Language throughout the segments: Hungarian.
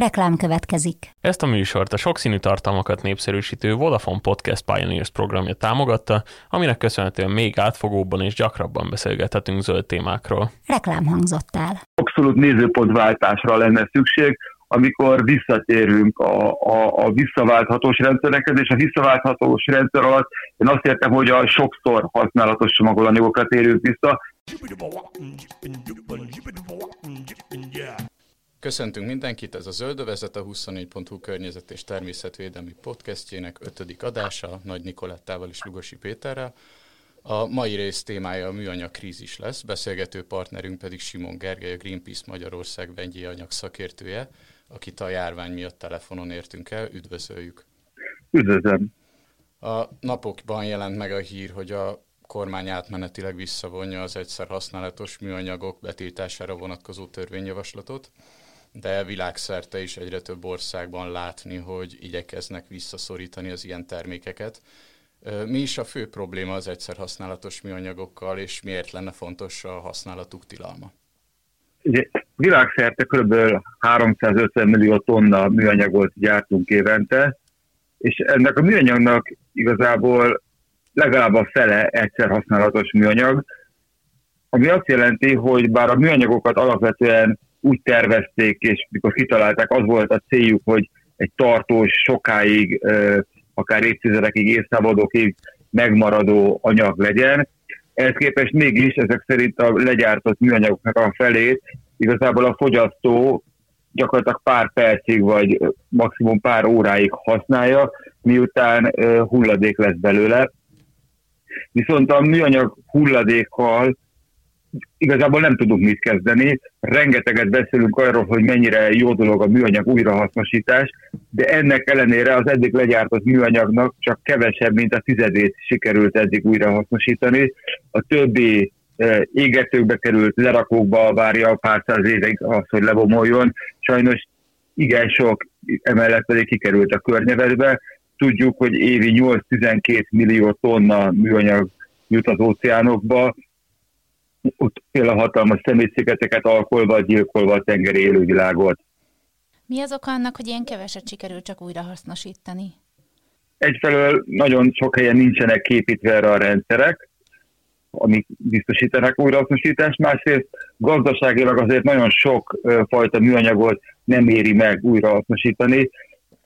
Reklám következik. Ezt a műsort a sokszínű tartalmakat népszerűsítő Vodafone Podcast Pioneers programja támogatta, aminek köszönhetően még átfogóbban és gyakrabban beszélgethetünk zöld témákról. Reklám hangzott el. Abszolút nézőpontváltásra lenne szükség, amikor visszatérünk a, a, a visszaválthatós rendszerekhez, és a visszaválthatós rendszer alatt én azt értem, hogy a sokszor használatos csomagolanyagokra térünk vissza. Köszöntünk mindenkit, ez a Zöldövezet, a 24.hu környezet és természetvédelmi podcastjének ötödik adása, Nagy Nikolettával és Lugosi Péterrel. A mai rész témája a műanyag krízis lesz, beszélgető partnerünk pedig Simon Gergely, a Greenpeace Magyarország vegyi anyag szakértője, akit a járvány miatt telefonon értünk el. Üdvözöljük! Üdvözlöm! A napokban jelent meg a hír, hogy a kormány átmenetileg visszavonja az egyszer használatos műanyagok betiltására vonatkozó törvényjavaslatot de világszerte is egyre több országban látni, hogy igyekeznek visszaszorítani az ilyen termékeket. Mi is a fő probléma az egyszer használatos műanyagokkal, és miért lenne fontos a használatuk tilalma? világszerte kb. 350 millió tonna műanyagot gyártunk évente, és ennek a műanyagnak igazából legalább a fele egyszer használatos műanyag, ami azt jelenti, hogy bár a műanyagokat alapvetően úgy tervezték, és mikor kitalálták, az volt a céljuk, hogy egy tartós, sokáig, akár évtizedekig, évszázadokig megmaradó anyag legyen. Ehhez képest mégis ezek szerint a legyártott műanyagoknak a felét igazából a fogyasztó gyakorlatilag pár percig, vagy maximum pár óráig használja, miután hulladék lesz belőle. Viszont a műanyag hulladékkal igazából nem tudunk mit kezdeni. Rengeteget beszélünk arról, hogy mennyire jó dolog a műanyag újrahasznosítás, de ennek ellenére az eddig legyártott műanyagnak csak kevesebb, mint a tizedét sikerült eddig újrahasznosítani. A többi e, égetőkbe került, lerakókba várja pár száz évig az, hogy lebomoljon. Sajnos igen sok, emellett pedig kikerült a környezetbe. Tudjuk, hogy évi 8-12 millió tonna műanyag jut az óceánokba, ott fél a hatalmas szemétszigeteket alkolva, gyilkolva a tengeri élővilágot. Mi az oka annak, hogy ilyen keveset sikerül csak újra hasznosítani? Egyfelől nagyon sok helyen nincsenek képítve erre a rendszerek, amik biztosítanak újrahasznosítást, másrészt gazdaságilag azért nagyon sok fajta műanyagot nem éri meg újrahasznosítani.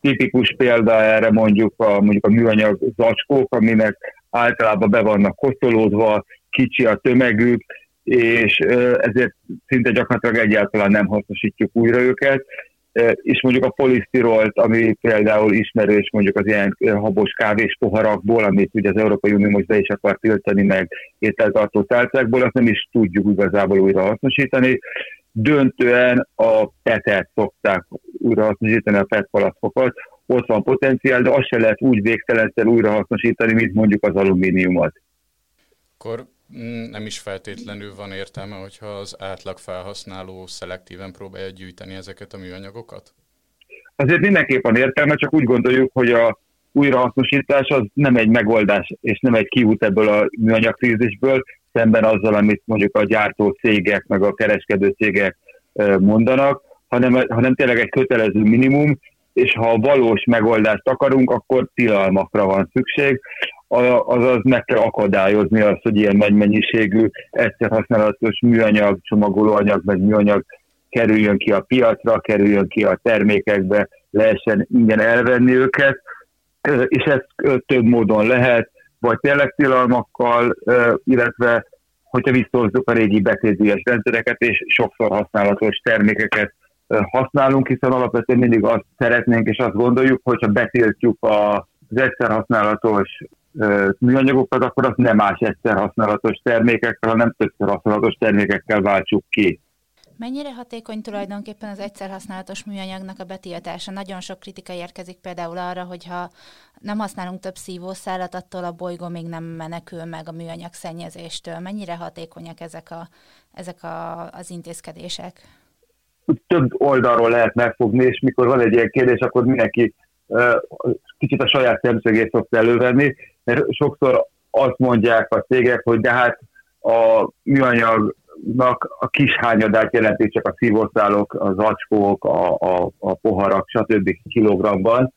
Tipikus példa erre mondjuk a, mondjuk a műanyag zacskók, aminek általában be vannak koszolódva, kicsi a tömegük, és ezért szinte gyakorlatilag egyáltalán nem hasznosítjuk újra őket, és mondjuk a polisztirolt, ami például ismerős mondjuk az ilyen habos kávés poharakból, amit ugye az Európai Unió most be is akar tiltani meg ételtartó tálcákból, azt nem is tudjuk igazából újra hasznosítani. Döntően a petet szokták újra hasznosítani, a PET palasztokat, ott van potenciál, de azt se lehet úgy végtelenszer újra hasznosítani, mint mondjuk az alumíniumot. Akkor nem is feltétlenül van értelme, hogyha az átlag felhasználó szelektíven próbálja gyűjteni ezeket a műanyagokat? Azért mindenképp van értelme, csak úgy gondoljuk, hogy a újrahasznosítás az nem egy megoldás, és nem egy kiút ebből a műanyagkrízisből, szemben azzal, amit mondjuk a gyártó cégek, meg a kereskedő cégek mondanak, hanem, hanem tényleg egy kötelező minimum, és ha valós megoldást akarunk, akkor tilalmakra van szükség azaz meg kell akadályozni azt, hogy ilyen nagy mennyiségű egyszer használatos műanyag, csomagolóanyag, meg műanyag kerüljön ki a piacra, kerüljön ki a termékekbe, lehessen ingyen elvenni őket, és ez több módon lehet, vagy tényleg tilalmakkal, illetve hogyha visszahozzuk a régi betétdíjas rendszereket, és sokszor használatos termékeket használunk, hiszen alapvetően mindig azt szeretnénk, és azt gondoljuk, hogyha betiltjuk az egyszer használatos műanyagokat, akkor azt nem más egyszer használatos termékekkel, hanem többször használatos termékekkel váltsuk ki. Mennyire hatékony tulajdonképpen az egyszer használatos műanyagnak a betiltása? Nagyon sok kritika érkezik például arra, hogy ha nem használunk több szívószálat, attól a bolygó még nem menekül meg a műanyag szennyezéstől. Mennyire hatékonyak ezek, a, ezek a, az intézkedések? Több oldalról lehet megfogni, és mikor van egy ilyen kérdés, akkor mindenki kicsit a saját szemszögét szokta elővenni, mert sokszor azt mondják a cégek, hogy de hát a műanyag a kis hányadát jelentik csak a szívószálok, az acskók, a, a, a poharak, stb. kilogramban,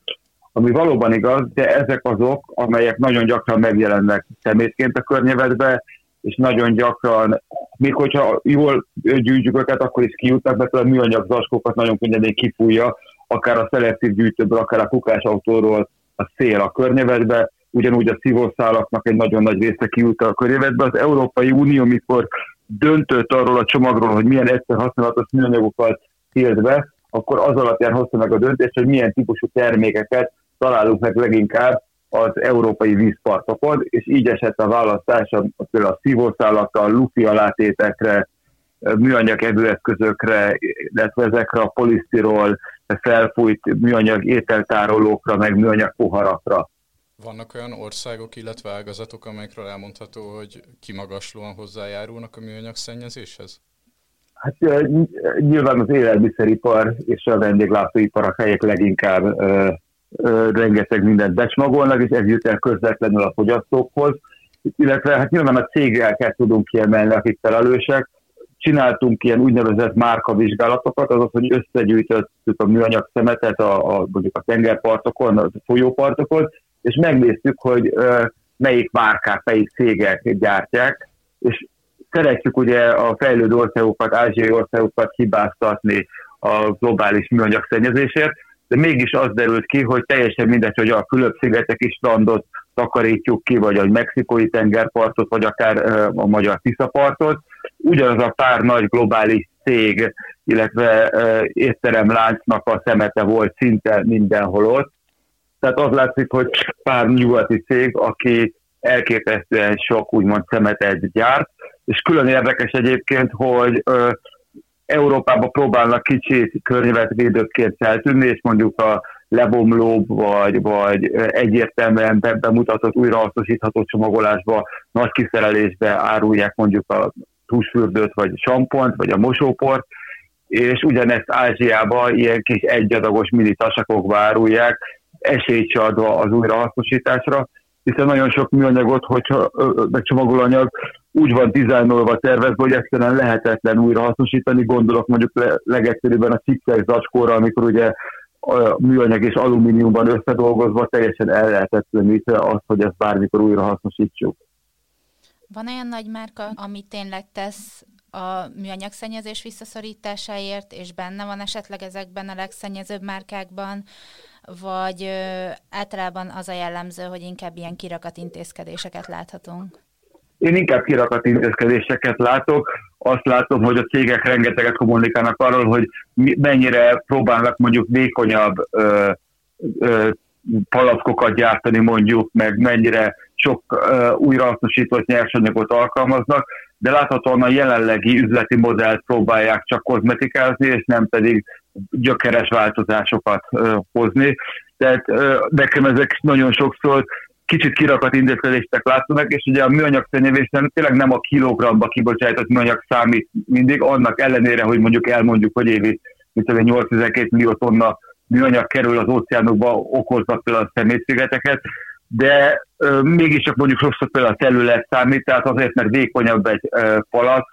ami valóban igaz, de ezek azok, amelyek nagyon gyakran megjelennek szemétként a környezetbe, és nagyon gyakran, még hogyha jól gyűjtjük őket, akkor is kijutnak, mert a műanyag zacskókat nagyon könnyedén kifújja, akár a szelektív gyűjtőből, akár a kukásautóról a szél a környezetbe, ugyanúgy a szívószálaknak egy nagyon nagy része kijut a környezetbe. Az Európai Unió, mikor döntött arról a csomagról, hogy milyen egyszer használatos műanyagokat tilt be, akkor az alapján hozta meg a döntést, hogy milyen típusú termékeket találunk meg leginkább az európai vízpartokon, és így esett a választás a, például a szívószálakra, a lufi alátétekre, műanyag evőeszközökre, illetve ezekre a polisztirol, felfújt műanyag ételtárolókra, meg műanyag poharakra. Vannak olyan országok, illetve ágazatok, amelyekről elmondható, hogy kimagaslóan hozzájárulnak a műanyag szennyezéshez? Hát nyilván az élelmiszeripar és a vendéglátóipar a helyek leginkább rengeteg mindent becsmagolnak, és ez jut el közvetlenül a fogyasztókhoz, illetve hát nyilván a cégekkel tudunk kiemelni, akik felelősek. Csináltunk ilyen úgynevezett márkavizsgálatokat, azaz, hogy összegyűjtöttük a műanyag szemetet a, a, mondjuk a tengerpartokon, a folyópartokon, és megnéztük, hogy melyik márkák, melyik cégek gyártják, és szeretjük ugye a fejlődő országokat, ázsiai országokat hibáztatni a globális műanyag szennyezésért, de mégis az derült ki, hogy teljesen mindegy, hogy a Fülöp-szigetek is strandot takarítjuk ki, vagy a mexikói tengerpartot, vagy akár a magyar Tiszapartot. Ugyanaz a pár nagy globális cég, illetve étteremláncnak a szemete volt szinte mindenhol ott. Tehát az látszik, hogy pár nyugati cég, aki elképesztően sok úgymond szemetet gyárt, és külön érdekes egyébként, hogy Európába próbálnak kicsit környezetvédőként feltűnni, és mondjuk a lebomlóbb, vagy, vagy egyértelműen bemutatott újrahasznosítható csomagolásba, nagy kiszerelésbe árulják mondjuk a húsfürdőt, vagy sampont, vagy a mosóport, és ugyanezt Ázsiában ilyen kis egyadagos mini tasakokba árulják, esélyt adva az újrahasznosításra, hiszen nagyon sok műanyagot, hogyha meg csomagolanyag úgy van dizájnolva, tervezve, hogy egyszerűen lehetetlen újra hasznosítani. Gondolok mondjuk legegyszerűbben a cikkek zacskóra, amikor ugye a műanyag és alumíniumban összedolgozva teljesen el lehetetlenítve azt, hogy ezt bármikor újra hasznosítsuk. Van olyan nagy márka, ami tényleg tesz a műanyag szennyezés visszaszorításáért, és benne van esetleg ezekben a legszennyezőbb márkákban, vagy ö, általában az a jellemző, hogy inkább ilyen kirakat intézkedéseket láthatunk? Én inkább kirakat intézkedéseket látok. Azt látom, hogy a cégek rengeteget kommunikálnak arról, hogy mennyire próbálnak mondjuk vékonyabb ö, ö, palackokat gyártani mondjuk, meg mennyire sok újrahasznosított nyersanyagot alkalmaznak, de láthatóan a jelenlegi üzleti modellt próbálják csak kozmetikázni, és nem pedig gyökeres változásokat hozni. Tehát nekem ezek nagyon sokszor kicsit kirakat intézkedések látszanak, és ugye a műanyag szennyezésben tényleg nem a kilogramba kibocsájtott műanyag számít mindig, annak ellenére, hogy mondjuk elmondjuk, hogy évi 8-12 millió tonna műanyag kerül az óceánokba, okoznak például a szemétszigeteket, de ö, mégiscsak mondjuk sokszor például a terület számít, tehát azért, mert vékonyabb egy ö, palac,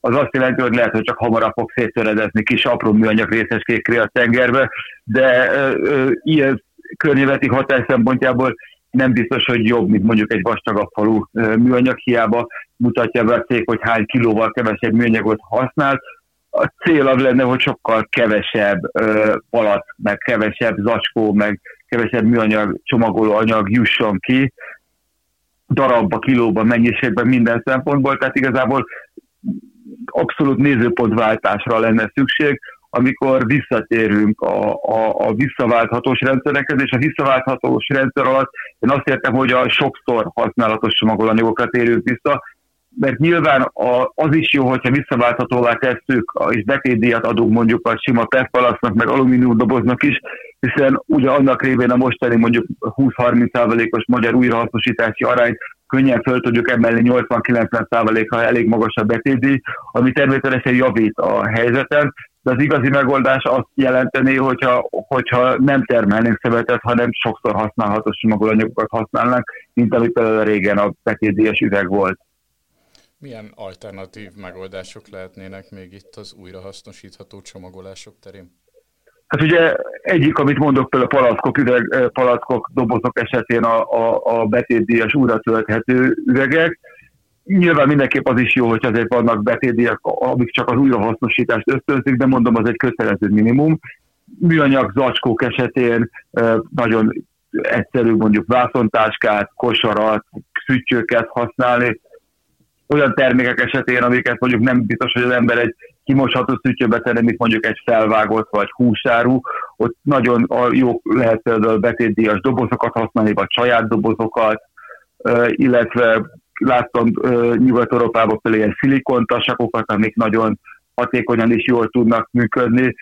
az azt jelenti, hogy lehet, hogy csak hamarabb fog széttöredezni kis apró műanyag részeskékre a tengerbe, de ö, ö, ilyen környezeti hatás szempontjából nem biztos, hogy jobb, mint mondjuk egy vastagabb falu műanyag, hiába mutatja be a cég, hogy hány kilóval kevesebb műanyagot használ. A cél az lenne, hogy sokkal kevesebb palat, meg kevesebb zacskó, meg kevesebb műanyag csomagoló anyag jusson ki, darabba, kilóba, mennyiségben, minden szempontból, tehát igazából abszolút nézőpontváltásra lenne szükség, amikor visszatérünk a, a, a visszaválthatós rendszerekhez, és a visszaválthatós rendszer alatt én azt értem, hogy a sokszor használatos csomagolanyagokra térünk vissza, mert nyilván a, az is jó, hogyha visszaválthatóvá tesszük, és betétdíjat adunk mondjuk a sima PET meg alumínium doboznak is, hiszen ugye annak révén a mostani mondjuk 20-30%-os magyar újrahasznosítási arányt könnyen föl tudjuk emelni 80-90%-ha elég magas a betétdíj, ami természetesen javít a helyzeten, de az igazi megoldás azt jelenteni, hogyha, hogyha nem termelnénk szemetet, hanem sokszor használható csomagolanyagokat használnánk, mint amit például régen a petédies üveg volt. Milyen alternatív megoldások lehetnének még itt az újrahasznosítható csomagolások terén? Hát ugye egyik, amit mondok például a palackok, üveg, palackok, dobozok esetén a, a, a betétdíjas újra tölthető üvegek. Nyilván mindenképp az is jó, hogy azért vannak betétdíjak, amik csak az újrahasznosítást ösztönzik, de mondom, az egy kötelező minimum. Műanyag zacskók esetén nagyon egyszerű mondjuk vászontáskát, kosarat, szütyőket használni, olyan termékek esetén, amiket mondjuk nem biztos, hogy az ember egy kimosható szütyőbe tenne, mint mondjuk egy felvágott vagy húsáru, ott nagyon jó lehet például betétdíjas dobozokat használni, vagy saját dobozokat, illetve láttam Nyugat-Európában például ilyen szilikontasakokat, amik nagyon hatékonyan is jól tudnak működni.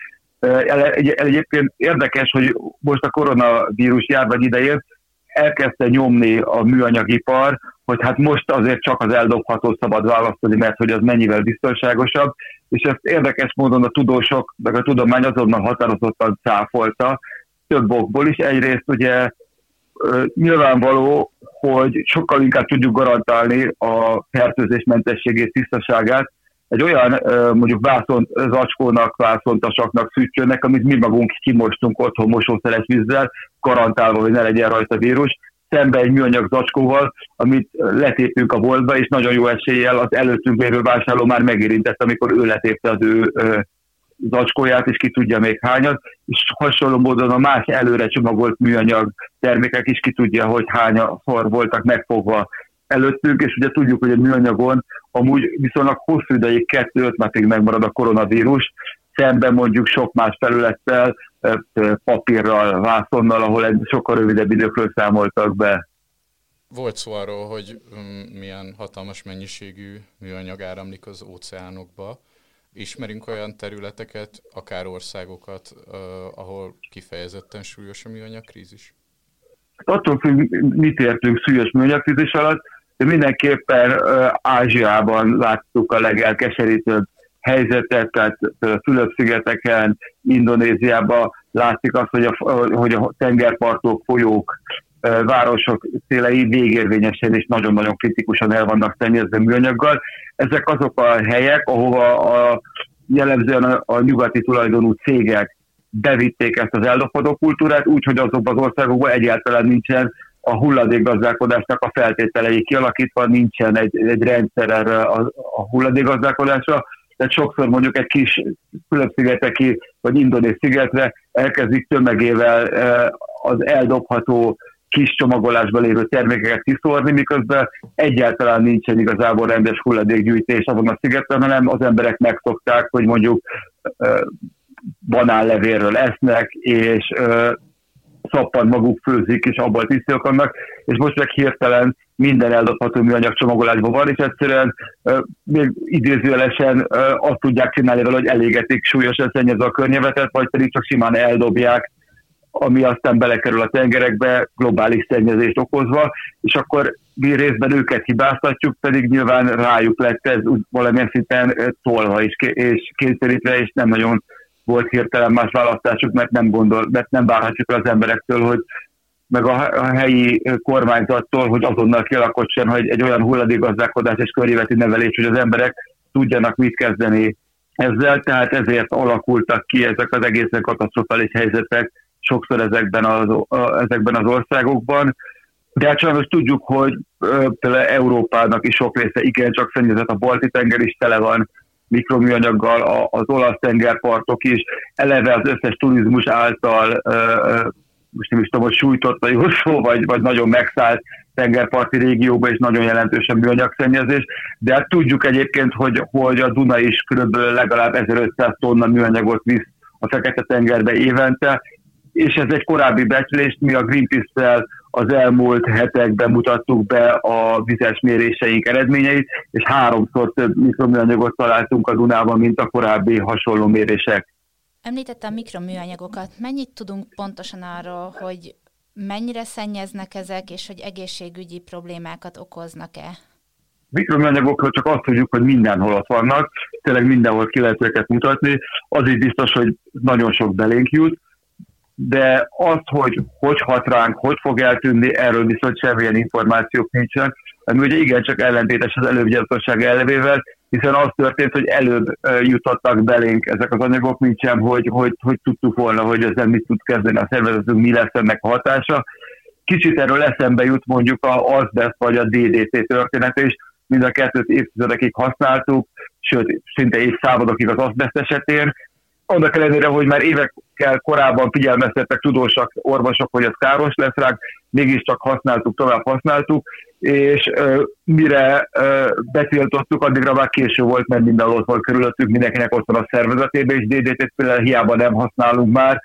Egyébként érdekes, hogy most a koronavírus járvány idején elkezdte nyomni a műanyagipar, hogy hát most azért csak az eldobható szabad választani, mert hogy az mennyivel biztonságosabb, és ezt érdekes módon a tudósok, meg a tudomány azonnal határozottan cáfolta, több okból is. Egyrészt ugye nyilvánvaló, hogy sokkal inkább tudjuk garantálni a fertőzésmentességét, tisztaságát, egy olyan mondjuk vászont zacskónak, vászontasaknak, szűcsőnek, amit mi magunk kimostunk otthon mosószeres vízzel, garantálva, hogy ne legyen rajta vírus, szembe egy műanyag zacskóval, amit letépünk a boltba, és nagyon jó eséllyel az előttünk lévő vásárló már megérintett, amikor ő letépte az ő zacskóját, és ki tudja még hányat, és hasonló módon a más előre csomagolt műanyag termékek is ki tudja, hogy hányszor voltak megfogva előttünk, és ugye tudjuk, hogy a műanyagon amúgy viszonylag hosszú ideig, kettő-öt napig megmarad a koronavírus, szemben mondjuk sok más felülettel, papírral, vászonnal, ahol egy sokkal rövidebb időkről számoltak be. Volt szó arról, hogy mm, milyen hatalmas mennyiségű műanyag áramlik az óceánokba. Ismerünk olyan területeket, akár országokat, ahol kifejezetten súlyos a műanyag krízis? Attól függ, mit értünk súlyos műanyag krízis alatt, de mindenképpen Ázsiában láttuk a legelkeserítőbb helyzetet, tehát Fülöp-szigeteken, Indonéziában látszik azt, hogy a, hogy a tengerpartok, folyók, városok szélei végérvényesen és nagyon-nagyon kritikusan el vannak szennyezve műanyaggal. Ezek azok a helyek, ahova a, jellemzően a, a nyugati tulajdonú cégek bevitték ezt az eldobható kultúrát, úgyhogy azokban az országokban egyáltalán nincsen a hulladékgazdálkodásnak a feltételei kialakítva, nincsen egy, egy rendszer erre a, a hulladékgazdálkodásra, tehát sokszor mondjuk egy kis Fülöp-szigeteki vagy indonéz szigetre elkezdik tömegével az eldobható kis csomagolásba lévő termékeket kiszórni, miközben egyáltalán nincsen igazából rendes hulladékgyűjtés azon a szigeten, hanem az emberek megszokták, hogy mondjuk banánlevérről esznek, és szappan maguk főzik, és abból tisztők vannak, és most meg hirtelen minden eldobható műanyag csomagolásban van, és egyszerűen még idézőjelesen azt tudják csinálni vele, hogy elégetik súlyosan szennyezve a környezetet, vagy pedig csak simán eldobják, ami aztán belekerül a tengerekbe, globális szennyezést okozva, és akkor mi részben őket hibáztatjuk, pedig nyilván rájuk lett ez úgy valamilyen szinten tolva és, és kényszerítve, és nem nagyon volt hirtelen más választásuk, mert nem gondol, mert nem várhatjuk az emberektől, hogy meg a, helyi kormányzattól, hogy azonnal kialakodjon, hogy egy olyan hulladékgazdálkodás és környezeti nevelés, hogy az emberek tudjanak mit kezdeni ezzel, tehát ezért alakultak ki ezek az egészen katasztrofális helyzetek sokszor ezekben az, ezekben az országokban. De hát sajnos tudjuk, hogy például Európának is sok része igencsak szennyezett, a balti tenger is tele van mikroműanyaggal, az olasz tengerpartok is, eleve az összes turizmus által most nem is tudom, hogy sújtott a jó szó, vagy, vagy nagyon megszállt tengerparti régióban is nagyon jelentősen műanyagszennyezés, de hát tudjuk egyébként, hogy, hogy a Duna is kb. legalább 1500 tonna műanyagot visz a Fekete-tengerbe évente, és ez egy korábbi becslést, mi a Greenpeace-tel az elmúlt hetekben mutattuk be a vizes méréseink eredményeit, és háromszor több mikroműanyagot találtunk a Dunában, mint a korábbi hasonló mérések. Említette a mikroműanyagokat. Mennyit tudunk pontosan arról, hogy mennyire szennyeznek ezek, és hogy egészségügyi problémákat okoznak-e? Mikroműanyagokról csak azt tudjuk, hogy mindenhol ott vannak, tényleg mindenhol ki lehet őket mutatni. Az is biztos, hogy nagyon sok belénk jut, de azt, hogy hogy hat ránk, hogy fog eltűnni, erről viszont semmilyen információk nincsen. Ami ugye igen, csak ellentétes az elővigyázatosság elvével, hiszen az történt, hogy előbb jutottak belénk ezek az anyagok, mint sem, hogy, hogy, hogy tudtuk volna, hogy ezzel mit tud kezdeni a szervezetünk, mi lesz ennek a hatása. Kicsit erről eszembe jut mondjuk a azbest vagy a DDT története is, mind a kettőt évtizedekig használtuk, sőt, szinte évszázadokig az azbest esetén. Annak ellenére, hogy már évekkel korábban figyelmeztettek tudósak, orvosok, hogy ez káros lesz ránk, mégiscsak használtuk, tovább használtuk, és uh, mire uh, betiltottuk, addigra már késő volt, mert minden ott volt körülöttük, mindenkinek ott van a szervezetében, és DDT-t például hiába nem használunk már,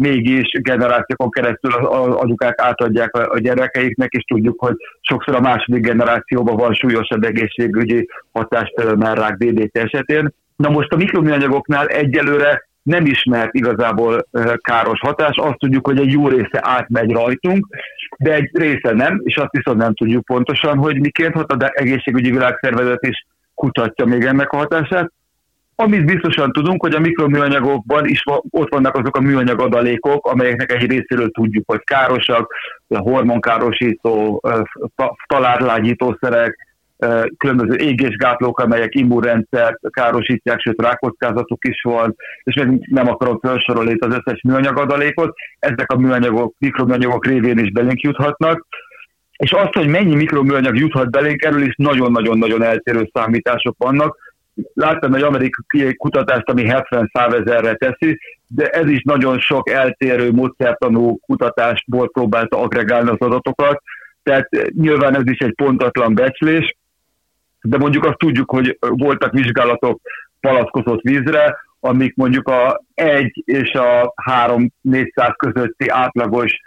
mégis generációkon keresztül az anyukák átadják a gyerekeiknek, és tudjuk, hogy sokszor a második generációban van súlyosabb egészségügyi hatás például rák DDT esetén. Na most a mikroműanyagoknál egyelőre nem ismert igazából káros hatás, azt tudjuk, hogy egy jó része átmegy rajtunk, de egy része nem, és azt viszont nem tudjuk pontosan, hogy miként hat, de egészségügyi világszervezet is kutatja még ennek a hatását. Amit biztosan tudunk, hogy a mikroműanyagokban is ott vannak azok a műanyag adalékok, amelyeknek egy részéről tudjuk, hogy károsak, hormonkárosító, talárlágyítószerek, különböző égésgátlók, amelyek immunrendszert károsítják, sőt rákockázatuk is van, és még nem akarom felsorolni az összes műanyag adalékot, ezek a műanyagok, mikroműanyagok révén is belénk juthatnak, és azt, hogy mennyi mikroműanyag juthat belénk, erről is nagyon-nagyon-nagyon eltérő számítások vannak, láttam egy amerikai kutatást, ami 70-100 ezerre teszi, de ez is nagyon sok eltérő módszertanú kutatásból próbálta agregálni az adatokat, tehát nyilván ez is egy pontatlan becslés, de mondjuk azt tudjuk, hogy voltak vizsgálatok palackozott vízre, amik mondjuk a 1 és a 3-400 közötti átlagos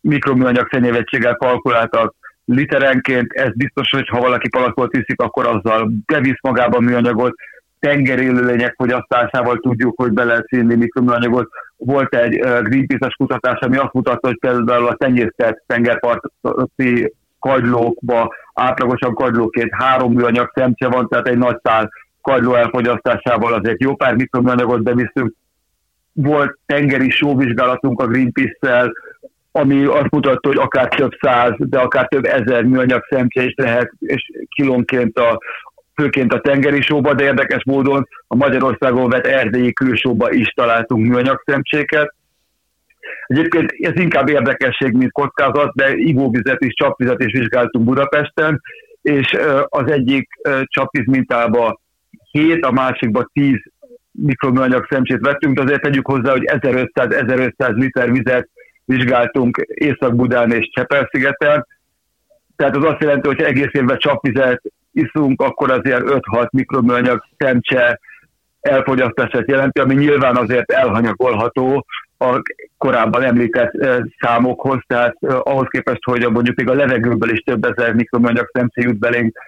mikroműanyag szennyezettséggel kalkuláltak literenként, ez biztos, hogy ha valaki palackot iszik, akkor azzal bevisz magában műanyagot, tengeri élőlények fogyasztásával tudjuk, hogy be lehet színni mikroműanyagot. Volt egy Greenpeace-es kutatás, ami azt mutatta, hogy például a tenyésztett tengerparti kagylókba átlagosan kagylóként három műanyag szemcse van, tehát egy nagy szál kagyló elfogyasztásával azért jó pár mikroműanyagot beviszünk. Volt tengeri sóvizsgálatunk a Greenpeace-szel, ami azt mutatta, hogy akár több száz, de akár több ezer műanyag szemcse is lehet, és kilónként a, főként a tengeri sóba, de érdekes módon a Magyarországon vett erdélyi külsóba is találtunk műanyag szemcséket. Egyébként ez inkább érdekesség, mint kockázat, de ivóvizet és csapvizet is vizsgáltunk Budapesten, és az egyik csapvíz mintába 7, a másikba 10 mikroműanyag szemcsét vettünk, de azért tegyük hozzá, hogy 1500-1500 liter vizet vizsgáltunk Észak-Budán és Csepel-szigeten, tehát az azt jelenti, hogy egész évben csapvizet iszunk, akkor azért 5-6 mikroműanyag szemcse elfogyasztását jelenti, ami nyilván azért elhanyagolható a korábban említett számokhoz, tehát ahhoz képest, hogy mondjuk még a levegőből is több ezer mikroműanyag szemcse jut belénk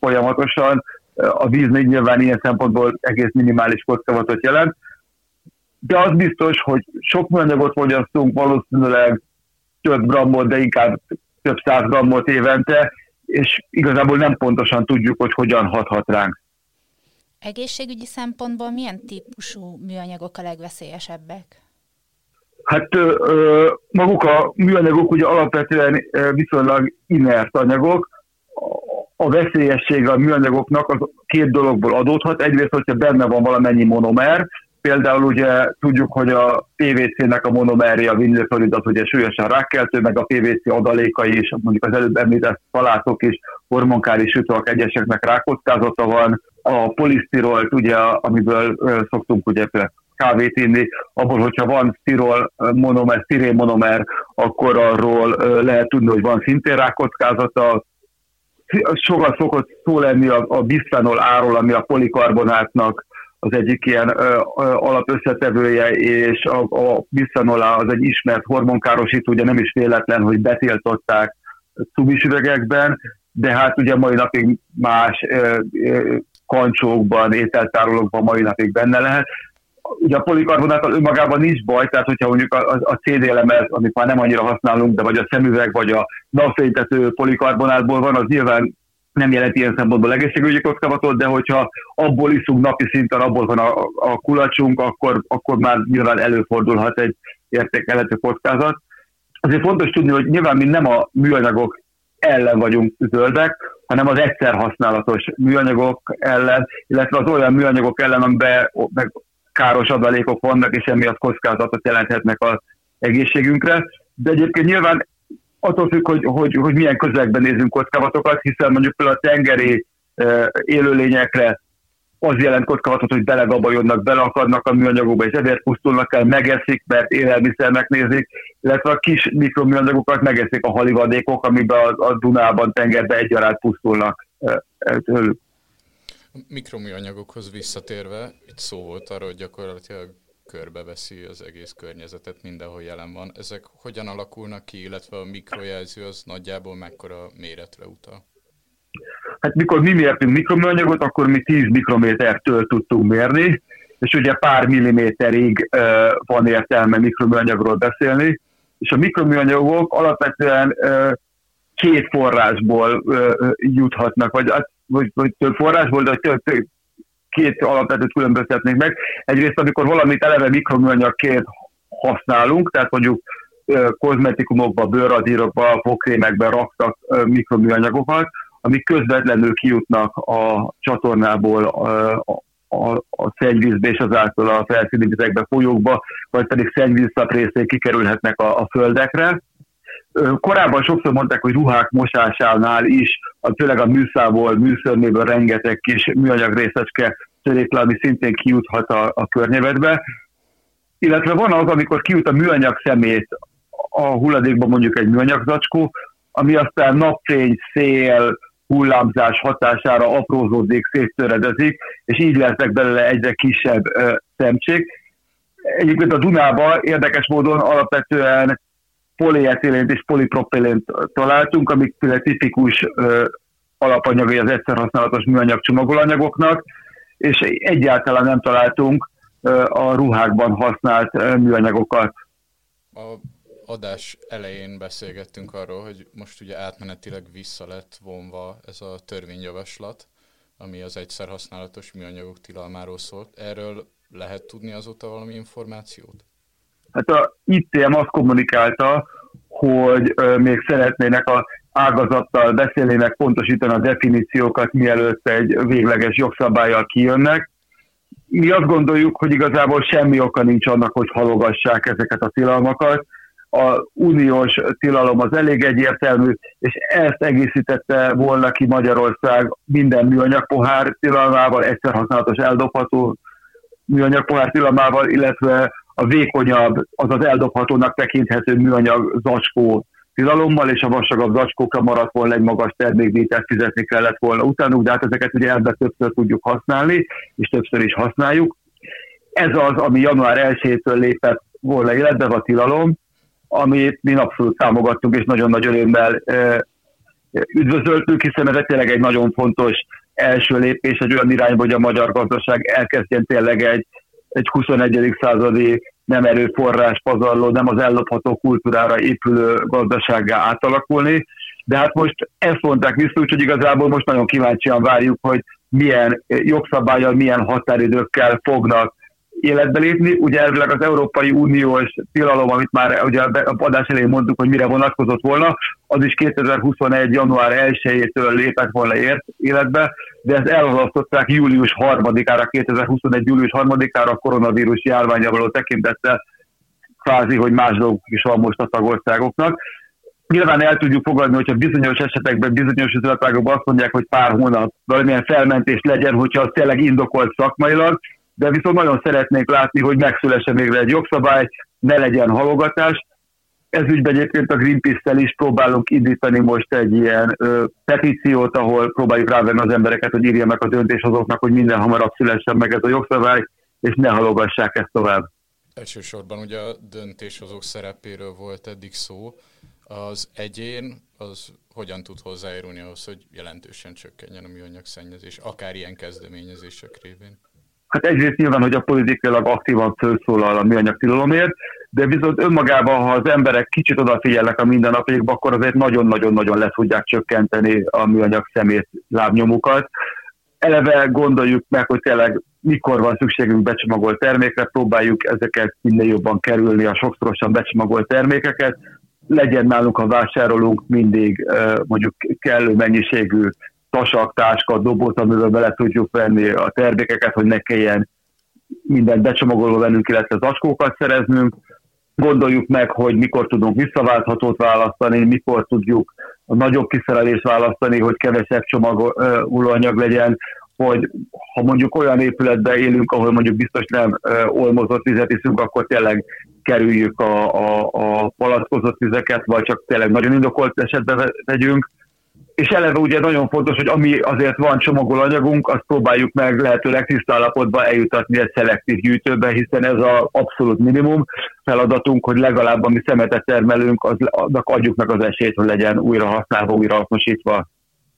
folyamatosan, a víz még nyilván ilyen szempontból egész minimális kockázatot jelent, de az biztos, hogy sok műanyagot fogyasztunk, valószínűleg több grammot, de inkább több száz grammot évente, és igazából nem pontosan tudjuk, hogy hogyan hathat ránk. Egészségügyi szempontból milyen típusú műanyagok a legveszélyesebbek? Hát maguk a műanyagok ugye alapvetően viszonylag inert anyagok. A veszélyessége a műanyagoknak az két dologból adódhat. Egyrészt, hogyha benne van valamennyi monomer, Például ugye tudjuk, hogy a PVC-nek a monomerje, a vinilfluorid az ugye súlyosan rákkeltő, meg a PVC adalékai is, mondjuk az előbb említett salátok is, hormonkális sütők egyeseknek rákockázata van. A polisztirolt, ugye, amiből szoktunk ugye kávét inni, abból, hogyha van sztirol monomer, sztirén monomer, akkor arról lehet tudni, hogy van szintén rákockázata. Sokat szokott szó lenni a, a bisphenol áról, ami a polikarbonátnak az egyik ilyen ö, ö, alapösszetevője, és a, a bisphenol az egy ismert hormonkárosító, ugye nem is véletlen, hogy betiltották cumis üvegekben, de hát ugye mai napig más ö, ö, kancsókban, ételtárolókban mai napig benne lehet. Ugye a polikarbonát önmagában nincs baj, tehát hogyha mondjuk a, a CD lemez, amit már nem annyira használunk, de vagy a szemüveg, vagy a napfénytető polikarbonátból van, az nyilván nem jelenti ilyen szempontból egészségügyi kockázatot, de hogyha abból iszunk napi szinten, abból van a, a kulacsunk, akkor, akkor már nyilván előfordulhat egy értékelhető kockázat. Azért fontos tudni, hogy nyilván mi nem a műanyagok ellen vagyunk zöldek, hanem az egyszer használatos műanyagok ellen, illetve az olyan műanyagok ellen, amiben káros adalékok vannak, és emiatt kockázatot jelenthetnek az egészségünkre. De egyébként nyilván attól függ, hogy, hogy, hogy milyen közegben nézünk kockázatokat, hiszen mondjuk például a tengeri élőlényekre az jelent kockázatot, hogy belegabajodnak, beleakadnak a műanyagokba, és ezért pusztulnak el, megeszik, mert élelmiszernek nézik, illetve a kis mikroműanyagokat megeszik a halivadékok, amiben a, a Dunában, tengerben egyaránt pusztulnak tőlük. Mikroműanyagokhoz visszatérve, itt szó volt arról, hogy gyakorlatilag körbeveszi az egész környezetet, mindenhol jelen van. Ezek hogyan alakulnak ki, illetve a mikrojelző az nagyjából mekkora méretre utal? Hát mikor mi mértünk mikroműanyagot, akkor mi 10 mikrométertől tudtunk mérni, és ugye pár milliméterig uh, van értelme mikroműanyagról beszélni, és a mikroműanyagok alapvetően uh, két forrásból uh, juthatnak, vagy, vagy, vagy több forrásból, de több, két alapvetőt különböztetnék meg. Egyrészt, amikor valamit eleve mikroműanyagként használunk, tehát mondjuk kozmetikumokba, bőradírokba, fogkrémekben raktak mikroműanyagokat, amik közvetlenül kijutnak a csatornából a, a, a szennyvízbe és azáltal a felszíni vizekbe, folyókba, vagy pedig szennyvízszap részén kikerülhetnek a, a földekre. Korábban sokszor mondták, hogy ruhák mosásánál is, főleg a műszából, műszörméből rengeteg kis műanyag részecske törik le, ami szintén kijuthat a, a környezetbe. Illetve van az, amikor kijut a műanyag szemét a hulladékba mondjuk egy műanyag zacskó, ami aztán napfény, szél, hullámzás hatására aprózódik, széttöredezik, és így lesznek belőle egyre kisebb ö, szemcsék. Egyébként a Dunában érdekes módon alapvetően polietilént és polipropilent találtunk, amik például tipikus ö, alapanyagai az egyszer használatos műanyag csomagolanyagoknak, és egyáltalán nem találtunk ö, a ruhákban használt ö, műanyagokat. A adás elején beszélgettünk arról, hogy most ugye átmenetileg vissza lett vonva ez a törvényjavaslat, ami az egyszer használatos műanyagok tilalmáról szólt. Erről lehet tudni azóta valami információt? Hát a ITM azt kommunikálta, hogy még szeretnének a ágazattal beszélni, meg pontosítani a definíciókat, mielőtt egy végleges jogszabályjal kijönnek. Mi azt gondoljuk, hogy igazából semmi oka nincs annak, hogy halogassák ezeket a tilalmakat, a uniós tilalom az elég egyértelmű, és ezt egészítette volna ki Magyarország minden műanyag pohár tilalmával, egyszer használatos eldobható műanyag pohár tilalmával, illetve a vékonyabb, azaz eldobhatónak tekinthető műanyag zacskó tilalommal, és a vastagabb zacskókra maradt volna egy magas termékdíját fizetni kellett volna utánuk, de hát ezeket ugye ebbe többször tudjuk használni, és többször is használjuk. Ez az, ami január 1-től lépett volna életbe, a tilalom, amit mi abszolút támogattunk, és nagyon nagy örömmel üdvözöltük, hiszen ez tényleg egy nagyon fontos első lépés egy olyan irányba, hogy a magyar gazdaság elkezdjen tényleg egy, egy 21. századi nem erőforrás pazarló, nem az ellopható kultúrára épülő gazdasággá átalakulni. De hát most ezt mondták vissza, úgyhogy igazából most nagyon kíváncsian várjuk, hogy milyen jogszabályal, milyen határidőkkel fognak életbe lépni. Ugye elvileg az Európai Uniós tilalom, amit már ugye a adás elején mondtuk, hogy mire vonatkozott volna, az is 2021. január 1-től lépett volna ért életbe, de ezt elhalasztották július 3-ára, 2021. július 3-ára a koronavírus járványra való tekintettel, kvázi, hogy más dolgok is van most a tagországoknak. Nyilván el tudjuk fogadni, hogyha bizonyos esetekben, bizonyos üzletágokban azt mondják, hogy pár hónap valamilyen felmentés legyen, hogyha az tényleg indokolt szakmailag, de viszont nagyon szeretnék látni, hogy megszülesse még egy jogszabály, ne legyen halogatás. Ez ügyben egyébként a Greenpeace-tel is próbálunk indítani most egy ilyen ö, petíciót, ahol próbáljuk rávenni az embereket, hogy írja meg a döntéshozóknak, hogy minden hamarabb szülessen meg ez a jogszabály, és ne halogassák ezt tovább. Elsősorban ugye a döntéshozók szerepéről volt eddig szó. Az egyén az hogyan tud hozzájárulni ahhoz, hogy jelentősen csökkenjen a műanyag szennyezés, akár ilyen kezdeményezések révén? Hát egyrészt nyilván, hogy a politikailag aktívan felszólal a műanyag tilalomért, de viszont önmagában, ha az emberek kicsit odafigyelnek a mindennapjaikba, akkor azért nagyon-nagyon-nagyon le tudják csökkenteni a műanyag szemét lábnyomukat. Eleve gondoljuk meg, hogy tényleg mikor van szükségünk becsomagolt termékre, próbáljuk ezeket minél jobban kerülni, a sokszorosan becsomagolt termékeket, legyen nálunk, ha vásárolunk, mindig mondjuk kellő mennyiségű tasak, táska, doboz, amivel bele tudjuk venni a termékeket, hogy ne kelljen mindent becsomagolva vennünk, illetve zacskókat szereznünk. Gondoljuk meg, hogy mikor tudunk visszaválthatót választani, mikor tudjuk a nagyobb kiszerelést választani, hogy kevesebb csomagolóanyag legyen, hogy ha mondjuk olyan épületben élünk, ahol mondjuk biztos nem olmozott vizet iszunk, akkor tényleg kerüljük a, a, a palackozott vizeket, vagy csak tényleg nagyon indokolt esetben vegyünk. És eleve ugye nagyon fontos, hogy ami azért van csomagolanyagunk, azt próbáljuk meg lehetőleg tiszta állapotban eljutatni egy szelektív gyűjtőbe, hiszen ez az abszolút minimum feladatunk, hogy legalább ami szemetet termelünk, az, adjuk meg az esélyt, hogy legyen újra használva, újra hasznosítva.